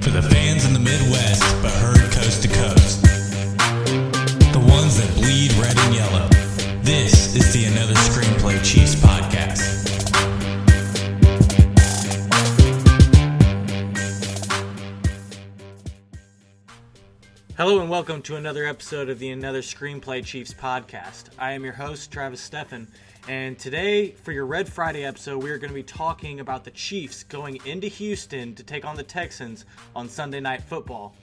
For the fans in the Midwest, but heard coast to coast. The ones that bleed red and yellow. This is the Another Screenplay Chiefs podcast. Hello and welcome to another episode of the Another Screenplay Chiefs podcast. I am your host, Travis Steffen, and today, for your Red Friday episode, we are going to be talking about the Chiefs going into Houston to take on the Texans on Sunday Night Football.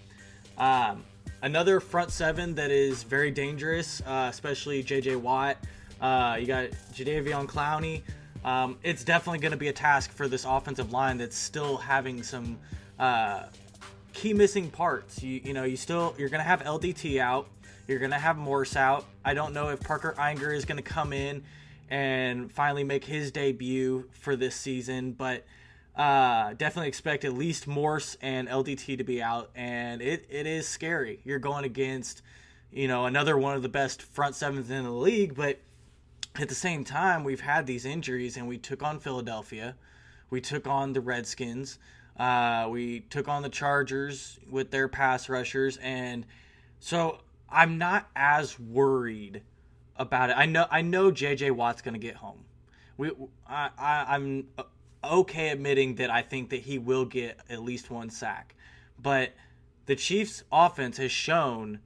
Um, another front seven that is very dangerous, uh, especially J.J. Watt. Uh, you got Jadeveon Clowney. Um, it's definitely going to be a task for this offensive line that's still having some uh, key missing parts. You, you know, you still you're going to have LDT out. You're going to have Morse out. I don't know if Parker Ehinger is going to come in and finally make his debut for this season. But uh, definitely expect at least Morse and LDT to be out, and it, it is scary. You're going against, you know, another one of the best front sevens in the league, but at the same time, we've had these injuries, and we took on Philadelphia, we took on the Redskins, uh, we took on the Chargers with their pass rushers, and so I'm not as worried about it. I know I know JJ Watt's going to get home. We I, I I'm uh, okay admitting that I think that he will get at least one sack. But the Chiefs offense has shown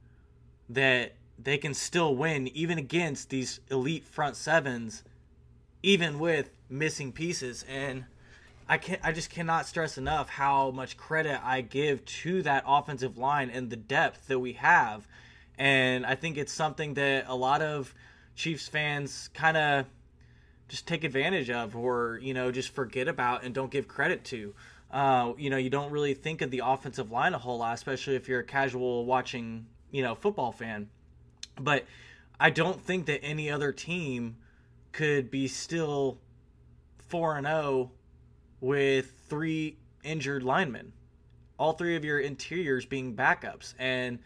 that they can still win even against these elite front sevens even with missing pieces and I can I just cannot stress enough how much credit I give to that offensive line and the depth that we have and I think it's something that a lot of Chiefs fans kind of just take advantage of or, you know, just forget about and don't give credit to. Uh, you know, you don't really think of the offensive line a whole lot, especially if you're a casual watching, you know, football fan. But I don't think that any other team could be still 4 and 0 with three injured linemen. All three of your interiors being backups. And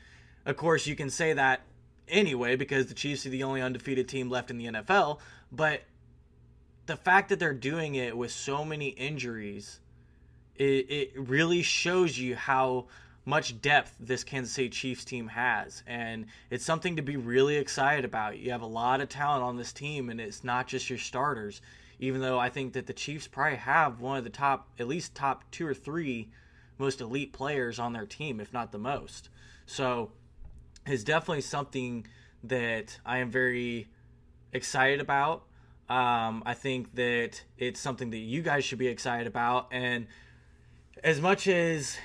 of course, you can say that anyway because the Chiefs are the only undefeated team left in the NFL. But the fact that they're doing it with so many injuries, it, it really shows you how much depth this Kansas City Chiefs team has. And it's something to be really excited about. You have a lot of talent on this team, and it's not just your starters. Even though I think that the Chiefs probably have one of the top, at least top two or three most elite players on their team, if not the most. So is definitely something that I am very excited about. Um, I think that it's something that you guys should be excited about. And as much as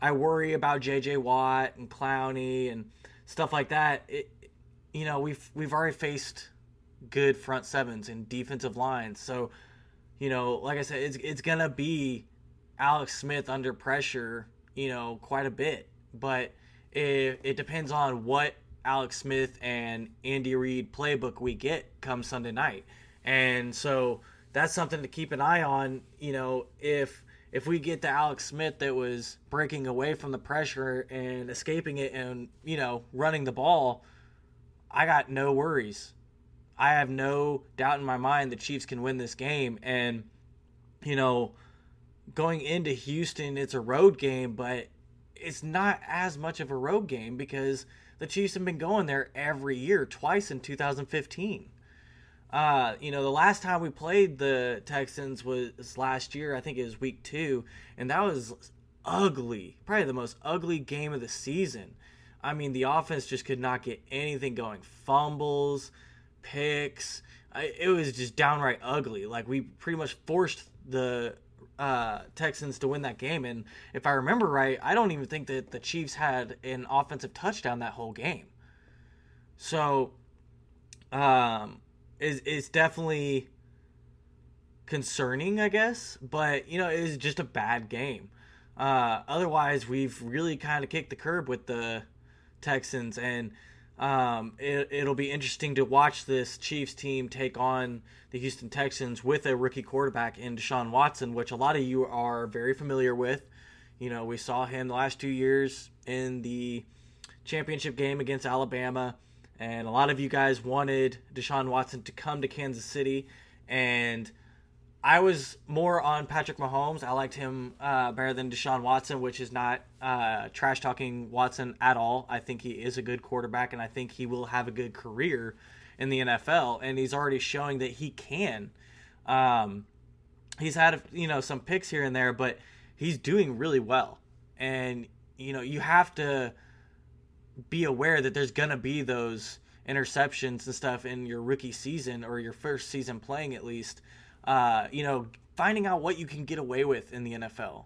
I worry about JJ Watt and Clowney and stuff like that, it, you know, we've we've already faced good front sevens and defensive lines. So, you know, like I said, it's it's gonna be Alex Smith under pressure, you know, quite a bit. But it, it depends on what Alex Smith and Andy Reid playbook we get come Sunday night. And so that's something to keep an eye on. You know, if if we get the Alex Smith that was breaking away from the pressure and escaping it and, you know, running the ball, I got no worries. I have no doubt in my mind the Chiefs can win this game. And, you know, going into Houston, it's a road game, but it's not as much of a road game because the Chiefs have been going there every year, twice in 2015. Uh, you know, the last time we played the Texans was last year. I think it was week two, and that was ugly. Probably the most ugly game of the season. I mean, the offense just could not get anything going. Fumbles, picks. it was just downright ugly. Like we pretty much forced the uh, Texans to win that game. And if I remember right, I don't even think that the Chiefs had an offensive touchdown that whole game. So, um, is it's definitely concerning, I guess. But you know, it was just a bad game. Uh, otherwise, we've really kind of kicked the curb with the Texans, and um, it, it'll be interesting to watch this Chiefs team take on the Houston Texans with a rookie quarterback in Deshaun Watson, which a lot of you are very familiar with. You know, we saw him the last two years in the championship game against Alabama, and a lot of you guys wanted Deshaun Watson to come to Kansas City, and I was more on Patrick Mahomes. I liked him uh, better than Deshaun Watson, which is not uh, trash talking Watson at all. I think he is a good quarterback, and I think he will have a good career in the NFL. And he's already showing that he can. Um, he's had you know some picks here and there, but he's doing really well. And you know you have to be aware that there's gonna be those interceptions and stuff in your rookie season or your first season playing at least uh, you know, finding out what you can get away with in the NFL.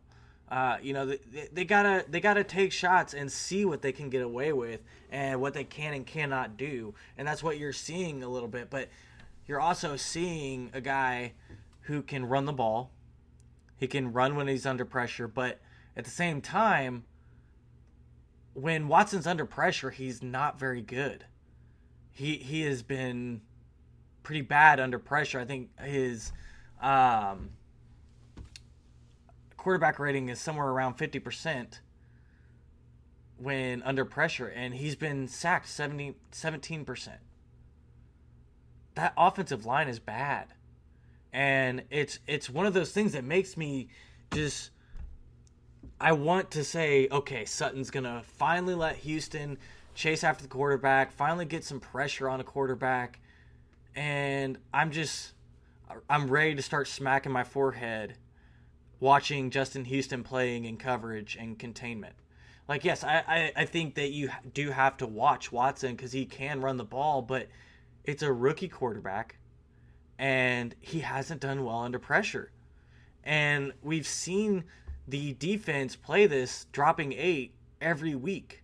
Uh, you know, they, they, gotta they gotta take shots and see what they can get away with and what they can and cannot do, and that's what you're seeing a little bit. But you're also seeing a guy who can run the ball. He can run when he's under pressure, but at the same time, when Watson's under pressure, he's not very good. He he has been pretty bad under pressure. I think his um, quarterback rating is somewhere around 50% when under pressure, and he's been sacked 70, 17%. That offensive line is bad. And it's it's one of those things that makes me just I want to say, okay, Sutton's gonna finally let Houston chase after the quarterback, finally get some pressure on a quarterback, and I'm just I'm ready to start smacking my forehead watching Justin Houston playing in coverage and containment. Like, yes, I, I, I think that you do have to watch Watson because he can run the ball, but it's a rookie quarterback and he hasn't done well under pressure. And we've seen the defense play this dropping eight every week.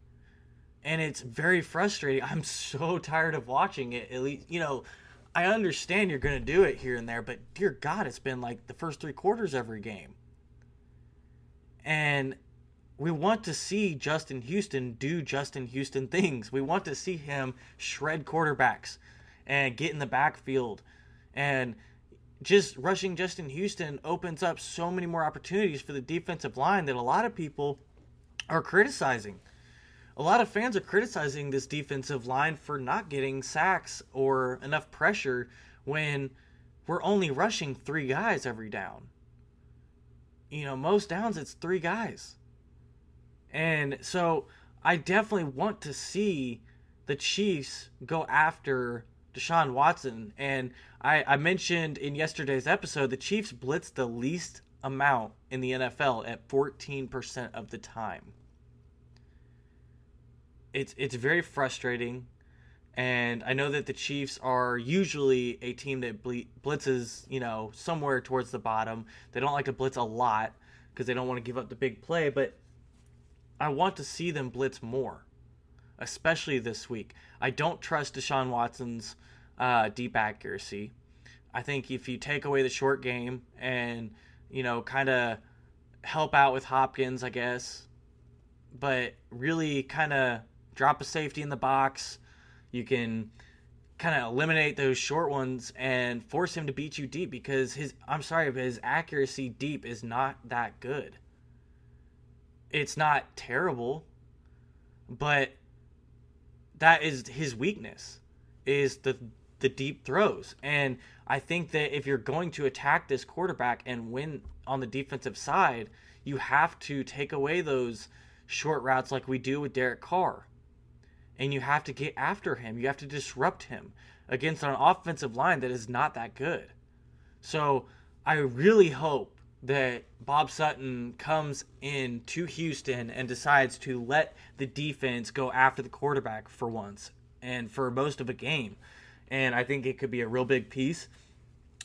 And it's very frustrating. I'm so tired of watching it. At least, you know, I understand you're going to do it here and there, but dear God, it's been like the first three quarters every game. And we want to see Justin Houston do Justin Houston things. We want to see him shred quarterbacks and get in the backfield. And just rushing Justin Houston opens up so many more opportunities for the defensive line that a lot of people are criticizing a lot of fans are criticizing this defensive line for not getting sacks or enough pressure when we're only rushing three guys every down. You know, most downs it's three guys. And so I definitely want to see the Chiefs go after Deshaun Watson. And I, I mentioned in yesterday's episode the Chiefs blitz the least amount in the NFL at 14% of the time it's it's very frustrating. And I know that the Chiefs are usually a team that blitzes, you know, somewhere towards the bottom. They don't like to blitz a lot because they don't want to give up the big play, but I want to see them blitz more, especially this week. I don't trust Deshaun Watson's uh, deep accuracy. I think if you take away the short game and, you know, kind of help out with Hopkins, I guess, but really kind of drop a safety in the box. You can kind of eliminate those short ones and force him to beat you deep because his I'm sorry, but his accuracy deep is not that good. It's not terrible, but that is his weakness is the the deep throws. And I think that if you're going to attack this quarterback and win on the defensive side, you have to take away those short routes like we do with Derek Carr and you have to get after him. You have to disrupt him against an offensive line that is not that good. So I really hope that Bob Sutton comes in to Houston and decides to let the defense go after the quarterback for once and for most of a game. And I think it could be a real big piece.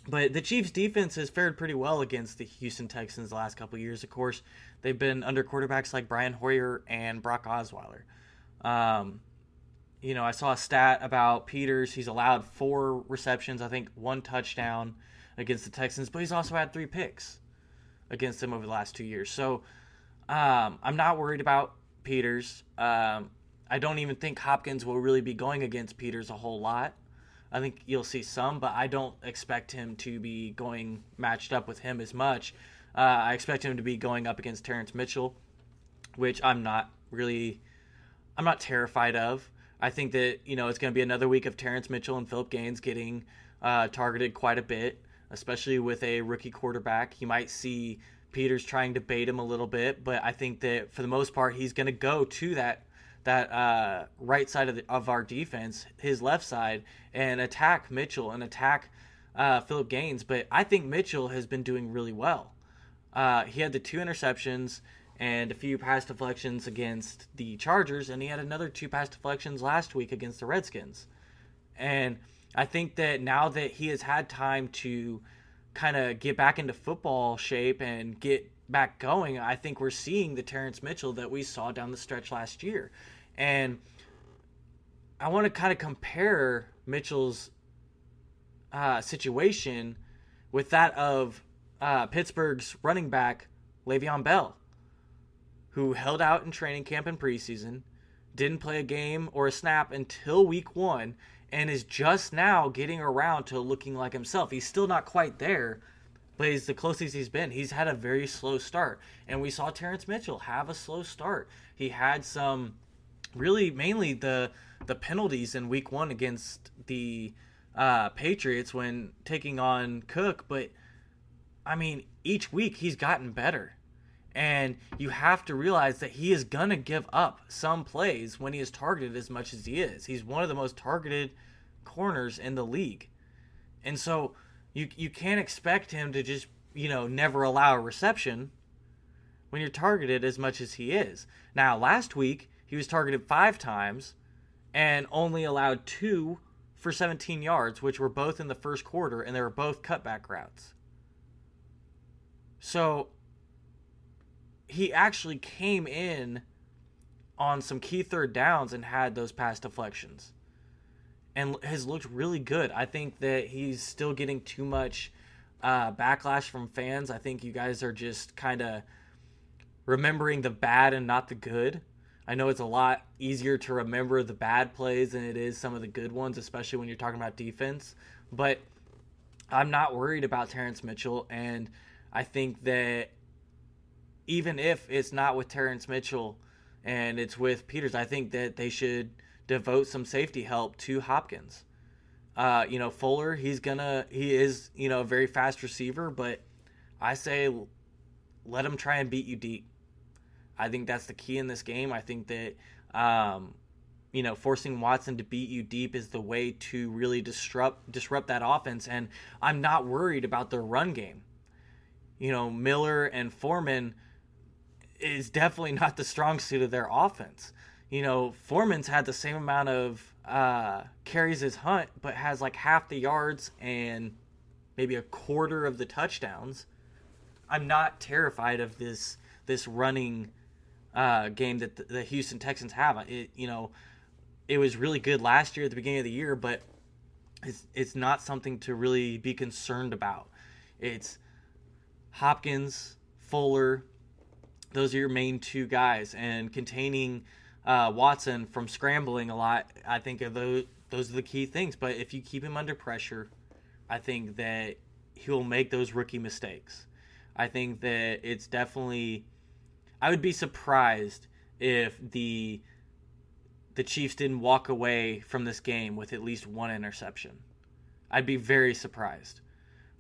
But the Chiefs' defense has fared pretty well against the Houston Texans the last couple years. Of course, they've been under quarterbacks like Brian Hoyer and Brock Osweiler. Um, you know, I saw a stat about Peters. He's allowed four receptions, I think one touchdown against the Texans, but he's also had three picks against them over the last two years. So um, I'm not worried about Peters. Um, I don't even think Hopkins will really be going against Peters a whole lot. I think you'll see some, but I don't expect him to be going matched up with him as much. Uh, I expect him to be going up against Terrence Mitchell, which I'm not really, I'm not terrified of. I think that you know it's going to be another week of Terrence Mitchell and Philip Gaines getting uh, targeted quite a bit. especially with a rookie quarterback. You might see Peters trying to bait him a little bit, but I think that for the most part, he's going to go to that that uh, right side of, the, of our defense, his left side, and attack Mitchell and attack uh, Philip Gaines. But I think Mitchell has been doing really well. Uh, he had the two interceptions and a few pass deflections against the Chargers, and he had another two pass deflections last week against the Redskins. And I think that now that he has had time to kind of get back into football shape and get back going, I think we're seeing the Terrence Mitchell that we saw down the stretch last year. And I want to kind of compare Mitchell's uh, situation with that of uh, Pittsburgh's running back, Le'Veon Bell who held out in training camp and preseason, didn't play a game or a snap until week one, and is just now getting around to looking like himself. He's still not quite there, but he's the closest he's been. He's had a very slow start, and we saw Terrence Mitchell have a slow start. He had some, really mainly the the penalties in week one against the uh, Patriots when taking on Cook, but I mean, each week he's gotten better. And you have to realize that he is going to give up some plays when he is targeted as much as he is. He's one of the most targeted corners in the league. And so you you can't expect him to just, you know, never allow a reception when you're targeted as much as he is. Now, last week he was targeted 5 times and only allowed 2 for 17 yards, which were both in the first quarter and they were both cutback routes. So he actually came in on some key third downs and had those pass deflections and has looked really good. I think that he's still getting too much uh, backlash from fans. I think you guys are just kind of remembering the bad and not the good. I know it's a lot easier to remember the bad plays than it is some of the good ones, especially when you're talking about defense. But I'm not worried about Terrence Mitchell, and I think that even if it's not with Terrence Mitchell and it's with Peters, I think that they should devote some safety help to Hopkins. Uh, you know, Fuller, he's gonna, he is, you know, a very fast receiver, but I say let him try and beat you deep. I think that's the key in this game. I think that, um, you know, forcing Watson to beat you deep is the way to really disrupt disrupt that offense. And I'm not worried about their run game. You know, Miller and Foreman is definitely not the strong suit of their offense. You know, Foreman's had the same amount of uh, carries as Hunt, but has like half the yards and maybe a quarter of the touchdowns. I'm not terrified of this this running uh, game that the, the Houston Texans have. It you know, it was really good last year at the beginning of the year, but it's it's not something to really be concerned about. It's Hopkins, Fuller, those are your main two guys, and containing uh, Watson from scrambling a lot. I think those those are the key things. But if you keep him under pressure, I think that he'll make those rookie mistakes. I think that it's definitely. I would be surprised if the the Chiefs didn't walk away from this game with at least one interception. I'd be very surprised.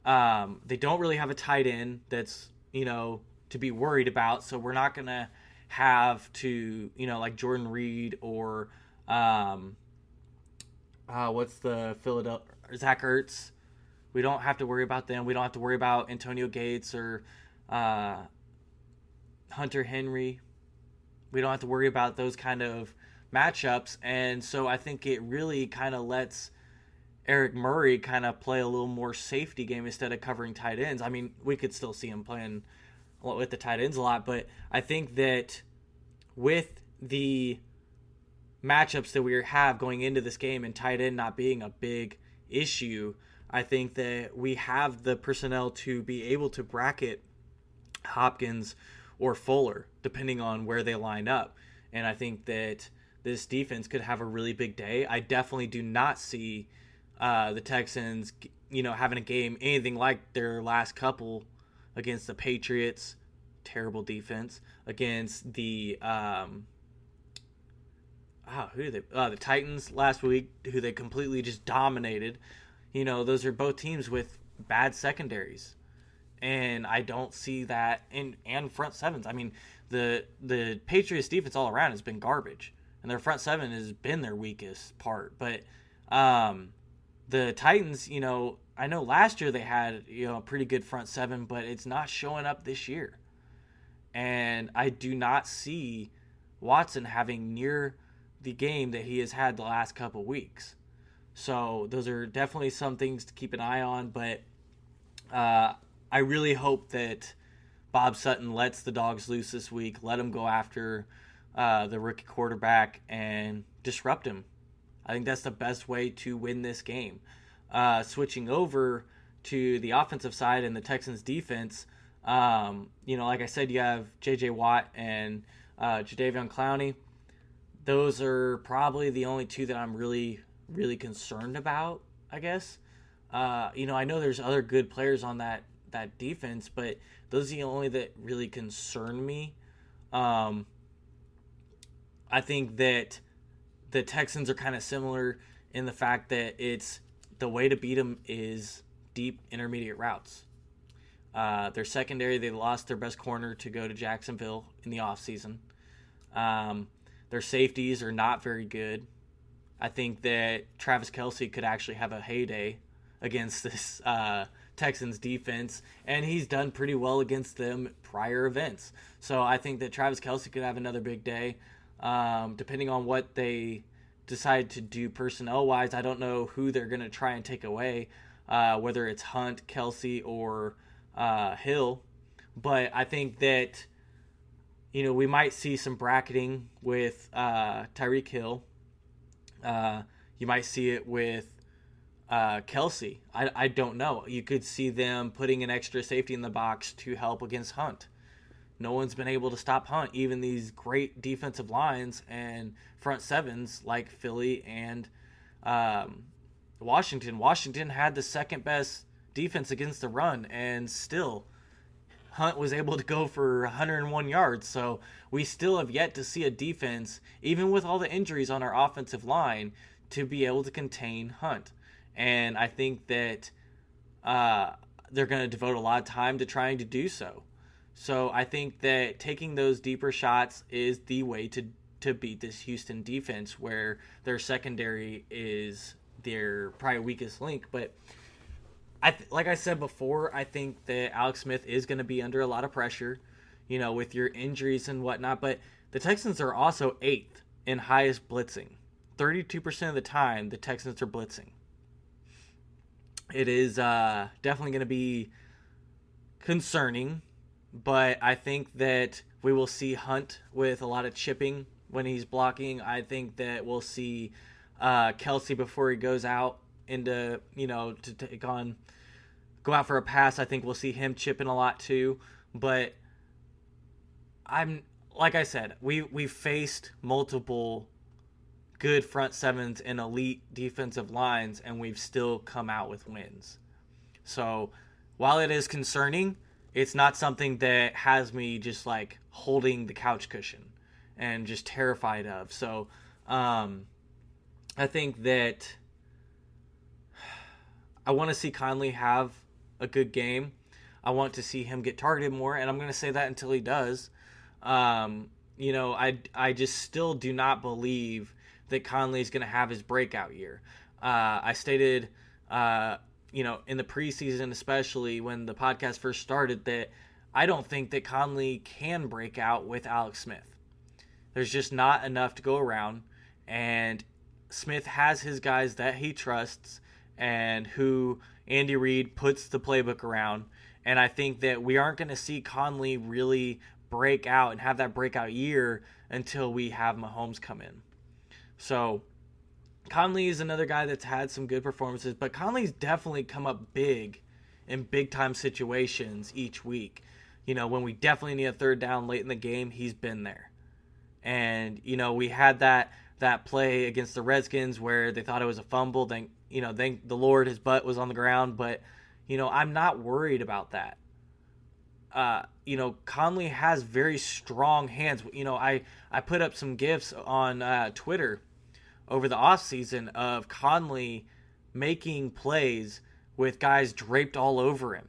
Um, they don't really have a tight end that's you know to be worried about. So we're not gonna have to, you know, like Jordan Reed or um, uh, what's the Philadelphia Zach Ertz. We don't have to worry about them. We don't have to worry about Antonio Gates or uh, Hunter Henry. We don't have to worry about those kind of matchups. And so I think it really kind of lets Eric Murray kind of play a little more safety game instead of covering tight ends. I mean, we could still see him playing with the tight ends a lot, but I think that with the matchups that we have going into this game and tight end not being a big issue, I think that we have the personnel to be able to bracket Hopkins or Fuller, depending on where they line up. And I think that this defense could have a really big day. I definitely do not see uh, the Texans, you know, having a game anything like their last couple against the Patriots, terrible defense. Against the um, oh, who they? Uh, the Titans last week, who they completely just dominated. You know, those are both teams with bad secondaries, and I don't see that in and front sevens. I mean, the the Patriots defense all around has been garbage, and their front seven has been their weakest part. But um, the Titans, you know, I know last year they had you know a pretty good front seven, but it's not showing up this year, and I do not see Watson having near the game that he has had the last couple weeks. So those are definitely some things to keep an eye on, but uh, I really hope that Bob Sutton lets the dogs loose this week, let them go after uh, the rookie quarterback and disrupt him. I think that's the best way to win this game. Uh, switching over to the offensive side and the Texans defense, um, you know, like I said, you have J.J. Watt and uh, Jadeveon Clowney. Those are probably the only two that I'm really, really concerned about. I guess. Uh, you know, I know there's other good players on that that defense, but those are the only that really concern me. Um, I think that the Texans are kind of similar in the fact that it's the way to beat them is deep intermediate routes. Uh, their secondary, they lost their best corner to go to Jacksonville in the offseason. Um, their safeties are not very good. I think that Travis Kelce could actually have a heyday against this uh, Texans defense, and he's done pretty well against them prior events. So I think that Travis Kelce could have another big day, um, depending on what they decide to do personnel wise. I don't know who they're going to try and take away, uh, whether it's Hunt, Kelce, or uh, Hill. But I think that you know we might see some bracketing with uh, Tyreek Hill. Uh, you might see it with uh, Kelce. I, I don't know. You could see them putting an extra safety in the box to help against Hunt. No one's been able to stop Hunt. Even these great defensive lines and front sevens like Philly and um, Washington. Washington had the second best defense against the run, and still Hunt was able to go for 101 yards. So we still have yet to see a defense, even with all the injuries on our offensive line, to be able to contain Hunt and I think that uh, they're going to devote a lot of time to trying to do so. So I think that taking those deeper shots is the way to to beat this Houston defense, where their secondary is their probably weakest link. But I th- like I said before, I think that Alex Smith is going to be under a lot of pressure, you know, with your injuries and whatnot. But the Texans are also eighth in highest blitzing. Thirty-two percent of the time, the Texans are blitzing it is uh, definitely going to be concerning, but I think that we will see Hunt with a lot of chipping when he's blocking. I think that we'll see uh, Kelce before he goes out into you know to take on go out for a pass. I think we'll see him chipping a lot too. But I'm like I said, we we faced multiple good front sevens and elite defensive lines, and we've still come out with wins. So while it is concerning, it's not something that has me just like holding the couch cushion and just terrified of. So um, I think that I want to see Conley have a good game. I want to see him get targeted more, and I'm going to say that until he does. Um, you know, I I just still do not believe that Conley is going to have his breakout year. Uh, I stated, uh, you know, in the preseason, especially when the podcast first started, that I don't think that Conley can break out with Alex Smith. There's just not enough to go around, and Smith has his guys that he trusts and who Andy Reid puts the playbook around. And I think that we aren't going to see Conley really break out and have that breakout year until we have Mahomes come in. So Conley is another guy that's had some good performances, but Conley's definitely come up big in big time situations each week. You know, when we definitely need a third down late in the game, he's been there. And, you know, we had that that play against the Redskins where they thought it was a fumble. Then, you know, thank the Lord his butt was on the ground, but you know, I'm not worried about that. Uh, you know, Conley has very strong hands. You know, I I put up some gifs on uh, Twitter over the offseason of Conley making plays with guys draped all over him.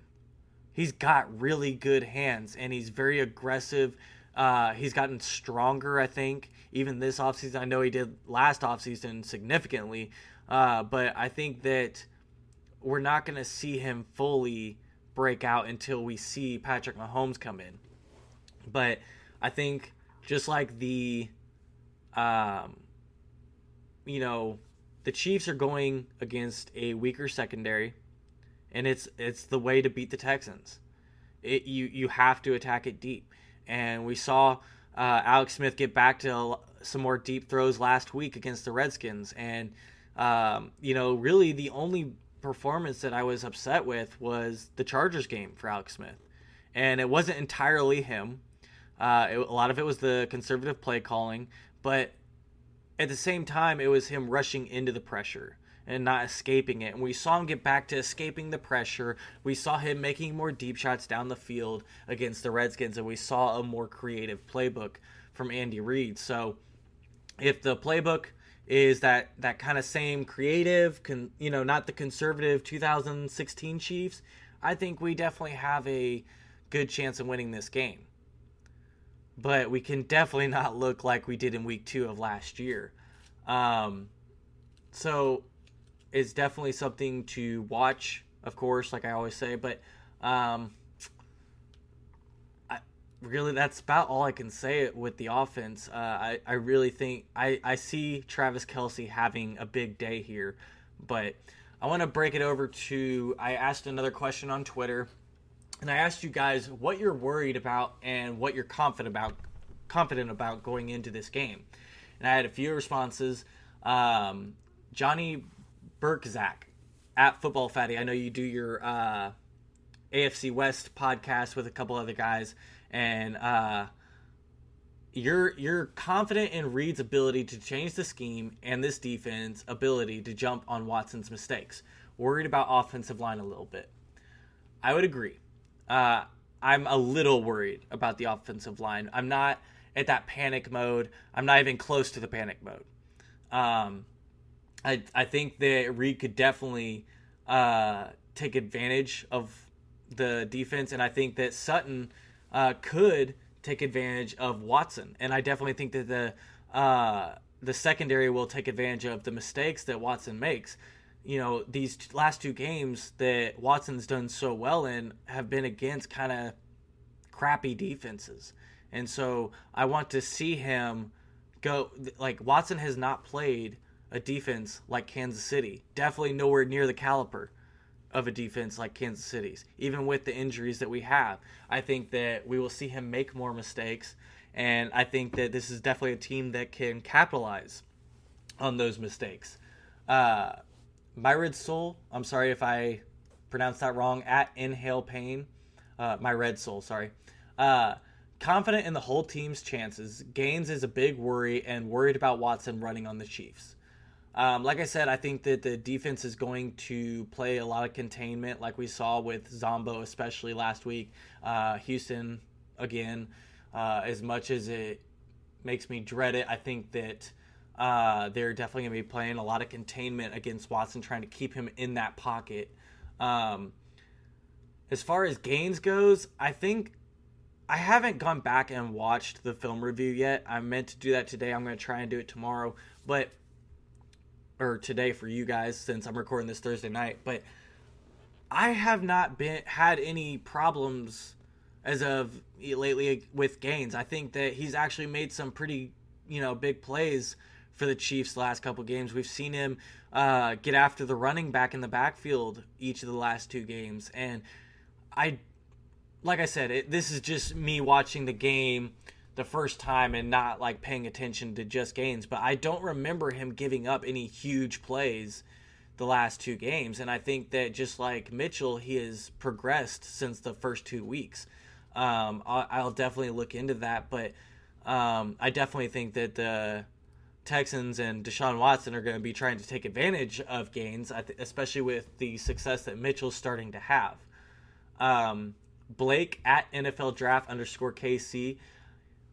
He's got really good hands and he's very aggressive. Uh, he's gotten stronger, I think, even this offseason. I know he did last offseason significantly, uh, but I think that we're not going to see him fully break out until we see Patrick Mahomes come in. But I think just like the, um, you know, the Chiefs are going against a weaker secondary, and it's it's the way to beat the Texans. It you you have to attack it deep, and we saw uh, Alex Smith get back to some more deep throws last week against the Redskins, and um, you know, really the only performance that I was upset with was the Chargers game for Alex Smith, and it wasn't entirely him. Uh, it, a lot of it was the conservative play calling, but at the same time, it was him rushing into the pressure and not escaping it. And we saw him get back to escaping the pressure. We saw him making more deep shots down the field against the Redskins, and we saw a more creative playbook from Andy Reid. So if the playbook is that that kind of same creative, con, you know, not the conservative 2016 Chiefs, I think we definitely have a good chance of winning this game but we can definitely not look like we did in week two of last year. Um, so it's definitely something to watch, of course, like I always say, but um, I, really that's about all I can say with the offense. Uh, I, I really think I, I see Travis Kelce having a big day here, but I want to break it over to I asked another question on Twitter and I asked you guys what you're worried about and what you're confident about confident about going into this game. And I had a few responses. Um, Johnny Burkzak at Football Fatty. I know you do your uh, AFC West podcast with a couple other guys, and uh, you're you're confident in Reid's ability to change the scheme and this defense ability to jump on Watson's mistakes. Worried about offensive line a little bit. I would agree. Uh, I'm a little worried about the offensive line. I'm not at that panic mode. I'm not even close to the panic mode. Um, I I think that Reid could definitely uh, take advantage of the defense, and I think that Sutton uh, could take advantage of Watson, and I definitely think that the uh, the secondary will take advantage of the mistakes that Watson makes you know, these last two games that Watson's done so well in have been against kind of crappy defenses. And so I want to see him go like Watson has not played a defense like Kansas City. Definitely nowhere near the caliper of a defense like Kansas City's. Even with the injuries that we have, I think that we will see him make more mistakes and I think that this is definitely a team that can capitalize on those mistakes. Uh, my red soul. I'm sorry if I pronounced that wrong. At inhale pain, uh, my red soul. Sorry. Uh, confident in the whole team's chances. Gaines is a big worry and worried about Watson running on the Chiefs. Um, like I said, I think that the defense is going to play a lot of containment, like we saw with Zombo, especially last week. Uh, Houston, again, uh, as much as it makes me dread it, I think that uh, they're definitely going to be playing a lot of containment against Watson, trying to keep him in that pocket. Um, as far as Gaines goes, I think I haven't gone back and watched the film review yet. I meant to do that today. I'm going to try and do it tomorrow, but or today for you guys since I'm recording this Thursday night. But I have not been had any problems as of lately with Gaines. I think that he's actually made some pretty you know big plays for the Chiefs last couple games. We've seen him uh, get after the running back in the backfield each of the last two games, and I, like I said, it, this is just me watching the game the first time and not like paying attention to just Gaines. But I don't remember him giving up any huge plays the last two games, and I think that just like Mitchell, he has progressed since the first two weeks. Um, I'll, definitely look into that, but um, I definitely think that the Texans and Deshaun Watson are going to be trying to take advantage of Gaines, especially with the success that Mitchell's starting to have. Um, Blake at NFL Draft underscore KC.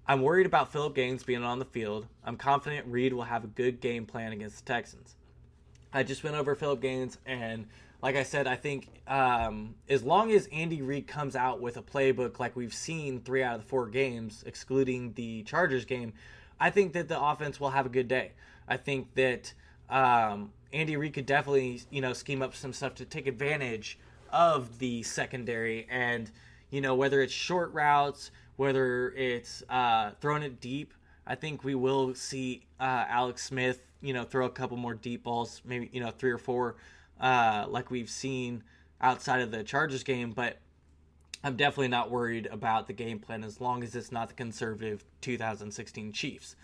I'm worried about Philip Gaines being on the field. I'm confident Reid will have a good game plan against the Texans. I just went over Philip Gaines, and like I said, I think um, as long as Andy Reid comes out with a playbook like we've seen three out of the four games, excluding the Chargers game, I think that the offense will have a good day. I think that um, Andy Reid could definitely, you know, scheme up some stuff to take advantage of the secondary and, you know, whether it's short routes, whether it's uh, throwing it deep. I think we will see uh, Alex Smith, you know, throw a couple more deep balls, maybe, you know, three or four, uh, like we've seen outside of the Chargers game. But I'm definitely not worried about the game plan as long as it's not the conservative 2016 Chiefs.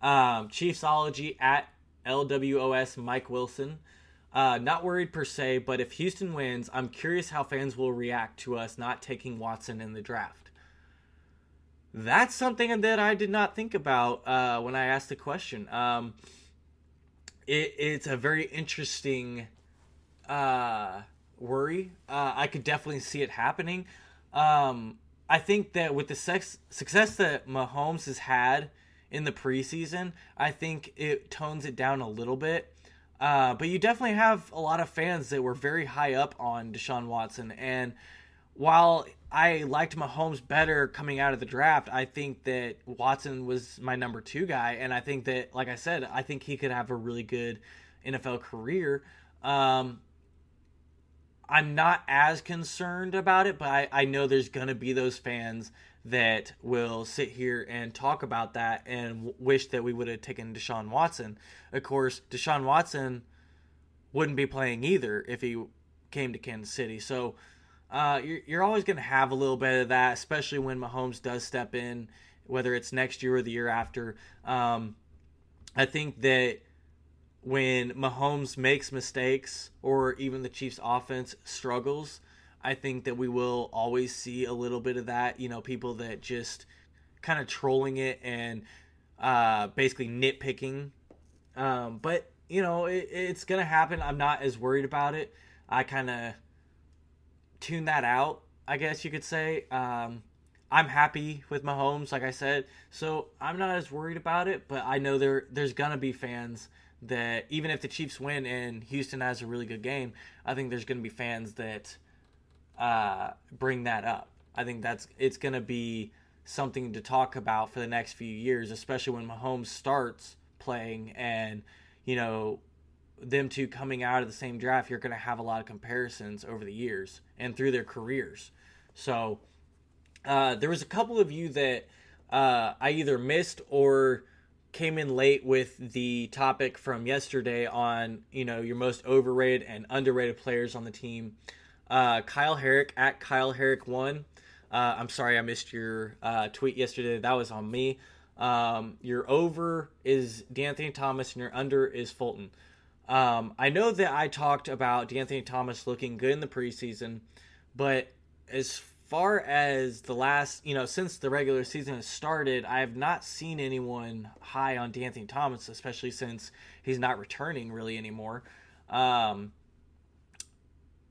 Um, Chiefsology at LWOS Mike Wilson. Uh, not worried per se, but if Houston wins, I'm curious how fans will react to us not taking Watson in the draft. That's something that I did not think about uh, when I asked the question. Um, it, it's a very interesting uh, worry. Uh, I could definitely see it happening. Um, I think that with the sex, success that Mahomes has had in the preseason, I think it tones it down a little bit. Uh, but you definitely have a lot of fans that were very high up on Deshaun Watson. And while I liked Mahomes better coming out of the draft, I think that Watson was my number two guy. And I think that, like I said, I think he could have a really good NFL career. Um, I'm not as concerned about it, but I, I know there's going to be those fans that will sit here and talk about that and w- wish that we would have taken Deshaun Watson. Of course, Deshaun Watson wouldn't be playing either if he came to Kansas City. So uh, you're, you're always going to have a little bit of that, especially when Mahomes does step in, whether it's next year or the year after. Um, I think that when Mahomes makes mistakes or even the Chiefs offense struggles, I think that we will always see a little bit of that. You know, people that just kind of trolling it and uh, basically nitpicking. Um, but you know, it, it's gonna happen. I'm not as worried about it. I kind of tune that out, I guess you could say. Um, I'm happy with Mahomes, like I said, so I'm not as worried about it. But I know there there's gonna be fans that even if the Chiefs win and Houston has a really good game, I think there's gonna be fans that uh, bring that up. I think that's it's going to be something to talk about for the next few years, especially when Mahomes starts playing and you know them two coming out of the same draft. You're going to have a lot of comparisons over the years and through their careers. So uh, there was a couple of you that uh, I either missed or came in late with the topic from yesterday on you know your most overrated and underrated players on the team. Uh, Kyle Herrick at Kyle Herrick one. Uh, I'm sorry I missed your uh, tweet yesterday. That was on me. Um, your over is De'Anthony Thomas and your under is Fulton. Um, I know that I talked about De'Anthony Thomas looking good in the preseason, but as far as the last, you know, since the regular season has started, I have not seen anyone high on De'Anthony Thomas, especially since he's not returning really anymore. Um,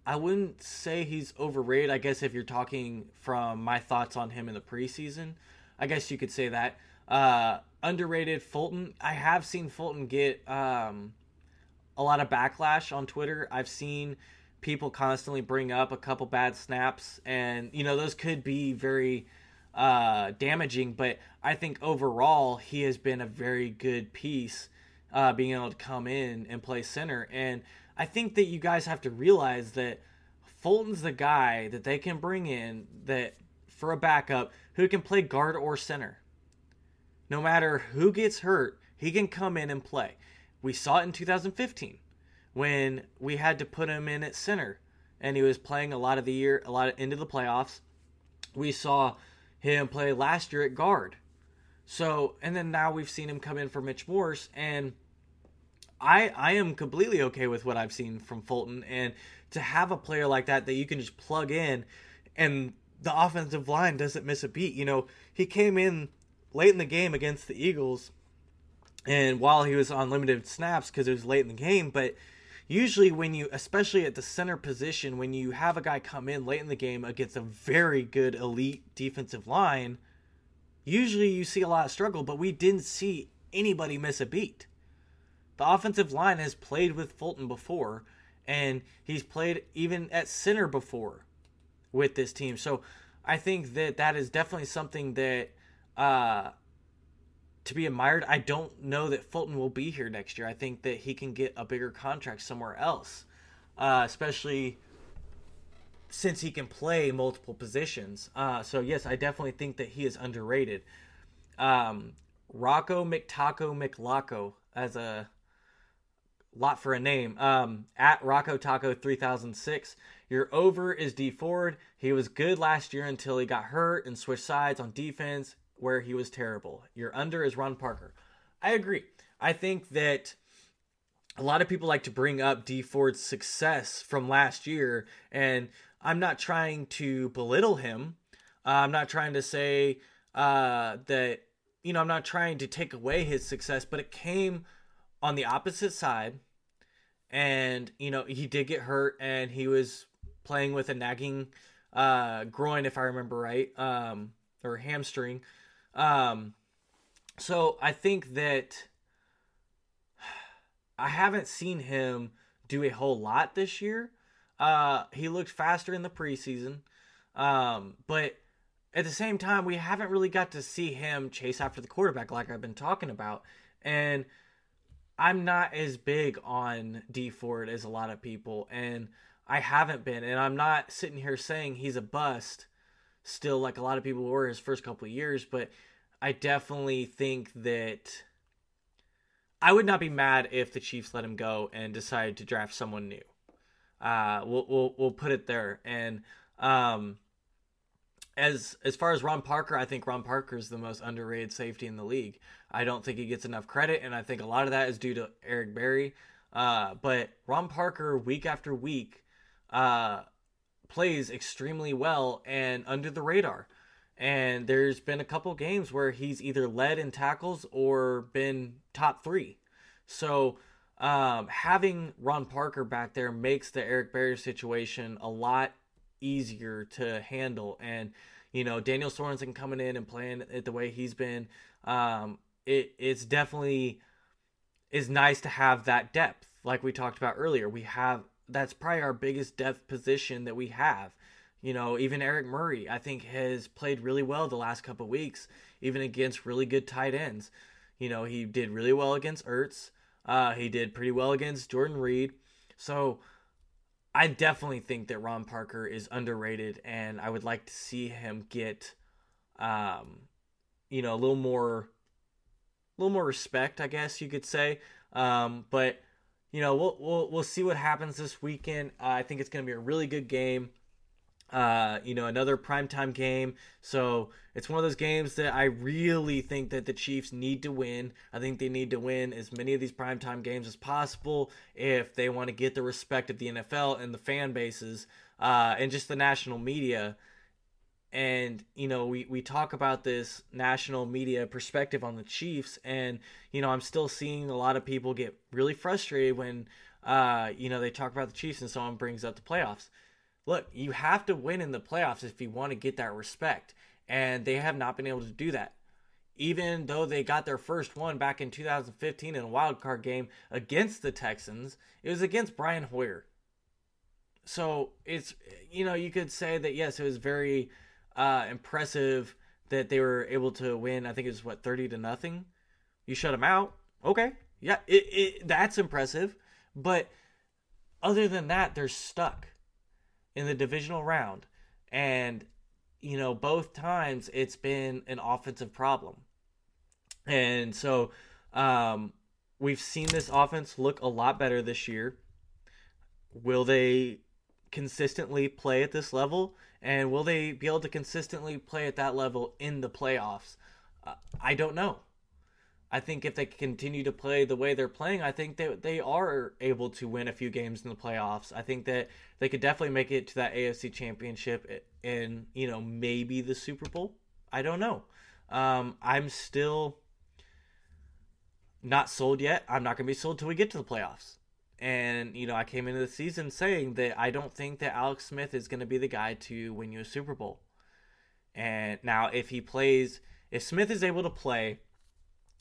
I wouldn't say he's overrated. I guess if you're talking from my thoughts on him in the preseason, I guess you could say that. Uh, underrated Fulton. I have seen Fulton get um, a lot of backlash on Twitter. I've seen people constantly bring up a couple bad snaps, and you know those could be very uh, damaging. But I think overall he has been a very good piece, uh, being able to come in and play center and I think that you guys have to realize that Fulton's the guy that they can bring in that for a backup who can play guard or center. No matter who gets hurt, he can come in and play. We saw it in 2015 when we had to put him in at center and he was playing a lot of the year, a lot of, into the playoffs. We saw him play last year at guard. So, and then now we've seen him come in for Mitch Morse and I I am completely okay with what I've seen from Fulton, and to have a player like that that you can just plug in, and the offensive line doesn't miss a beat. You know, he came in late in the game against the Eagles, and while he was on limited snaps because it was late in the game, but usually when you especially at the center position when you have a guy come in late in the game against a very good elite defensive line usually you see a lot of struggle but we didn't see anybody miss a beat the offensive line has played with Fulton before, and he's played even at center before with this team. So I think that that is definitely something that uh, to be admired. I don't know that Fulton will be here next year. I think that he can get a bigger contract somewhere else, uh, especially since he can play multiple positions. Uh, so yes, I definitely think that he is underrated. Um, Rocco McTaco McLaco as a lot for a name. Um, at Rocco Taco 3006. Your over is Dee Ford. He was good last year until he got hurt and switched sides on defense, where he was terrible. Your under is Ron Parker. I agree. I think that a lot of people like to bring up Dee Ford's success from last year, and I'm not trying to belittle him. Uh, I'm not trying to say uh, that, you know, I'm not trying to take away his success, but it came on the opposite side and you know he did get hurt and he was playing with a nagging uh, groin if i remember right um, or hamstring um, so i think that i haven't seen him do a whole lot this year. Uh, he looked faster in the preseason. Um, but at the same time we haven't really got to see him chase after the quarterback like i've been talking about. And I'm not as big on Dee Ford as a lot of people, and I haven't been, and I'm not sitting here saying he's a bust still like a lot of people were his first couple of years, but I definitely think that I would not be mad if the Chiefs let him go and decided to draft someone new. Uh, we'll we'll we'll put it there, and um, as as far as Ron Parker, I think Ron Parker is the most underrated safety in the league. I don't think he gets enough credit, and I think a lot of that is due to Eric Berry. Uh, but Ron Parker, week after week, uh, plays extremely well and under the radar. And there's been a couple games where he's either led in tackles or been top three. So um, having Ron Parker back there makes the Eric Berry situation a lot easier to handle. And you know, Daniel Sorensen coming in and playing it the way he's been, um, it it's definitely is nice to have that depth. Like we talked about earlier, we have that's probably our biggest depth position that we have. You know, even Eric Murray, I think, has played really well the last couple weeks, even against really good tight ends. You know, he did really well against Ertz. Uh, he did pretty well against Jordan Reed. So I definitely think that Ron Parker is underrated, and I would like to see him get, um, you know, a little more, a little more respect, I guess you could say. Um, but you know, we'll we'll we'll see what happens this weekend. Uh, I think it's going to be a really good game uh, you know, another primetime game. So it's one of those games that I really think that the Chiefs need to win. I think they need to win as many of these primetime games as possible if they want to get the respect of the NFL and the fan bases uh, and just the national media. And, you know, we, we talk about this national media perspective on the Chiefs. And, you know, I'm still seeing a lot of people get really frustrated when, uh, you know, they talk about the Chiefs and someone brings up the playoffs look, you have to win in the playoffs if you want to get that respect. And they have not been able to do that. Even though they got their first one back in 2015 in a wild card game against the Texans, it was against Brian Hoyer. So it's, you know, you could say that, yes, it was very uh, impressive that they were able to win. I think it was, what, 30 to nothing? You shut them out. Okay. Yeah, it, it, that's impressive. But other than that, they're stuck in the divisional round. And, you know, both times it's been an offensive problem. And so um, we've seen this offense look a lot better this year. Will they consistently play at this level? And will they be able to consistently play at that level in the playoffs? Uh, I don't know. I think if they continue to play the way they're playing, I think that they are able to win a few games in the playoffs. I think that they could definitely make it to that AFC championship and, you know, maybe the Super Bowl. I don't know. Um, I'm still not sold yet. I'm not going to be sold till we get to the playoffs. And, you know, I came into the season saying that I don't think that Alex Smith is going to be the guy to win you a Super Bowl. And now, if he plays, if Smith is able to play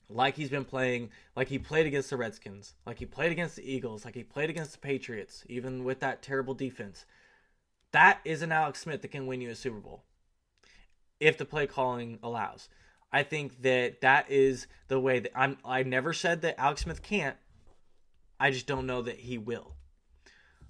like he's been playing, like he played against the Redskins, like he played against the Eagles, like he played against the Patriots, even with that terrible defense. That is an Alex Smith that can win you a Super Bowl if the play calling allows. I think that that is the way that I'm. I never said that Alex Smith can't. I just don't know that he will.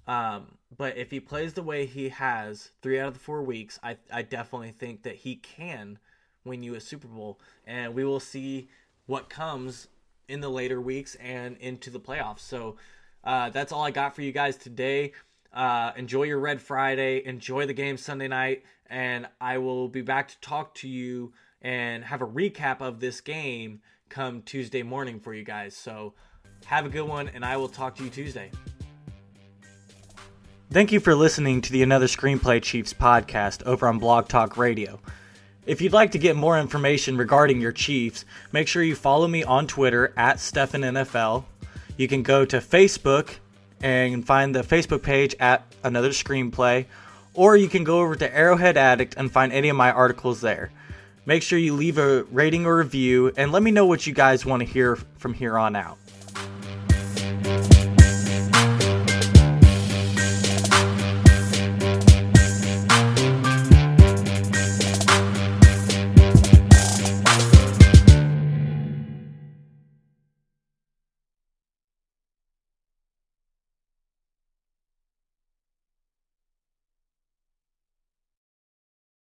Um, but if he plays the way he has three out of the four weeks, I I definitely think that he can win you a Super Bowl, and we will see what comes in the later weeks and into the playoffs. So uh, that's all I got for you guys today. Uh, enjoy your Red Friday. Enjoy the game Sunday night. And I will be back to talk to you and have a recap of this game come Tuesday morning for you guys. So have a good one, and I will talk to you Tuesday. Thank you for listening to the Another Screenplay Chiefs podcast over on Blog Talk Radio. If you'd like to get more information regarding your Chiefs, make sure you follow me on Twitter at StephanNFL. You can go to Facebook and find the Facebook page at Another Screenplay, or you can go over to Arrowhead Addict and find any of my articles there. Make sure you leave a rating or review and let me know what you guys want to hear from here on out.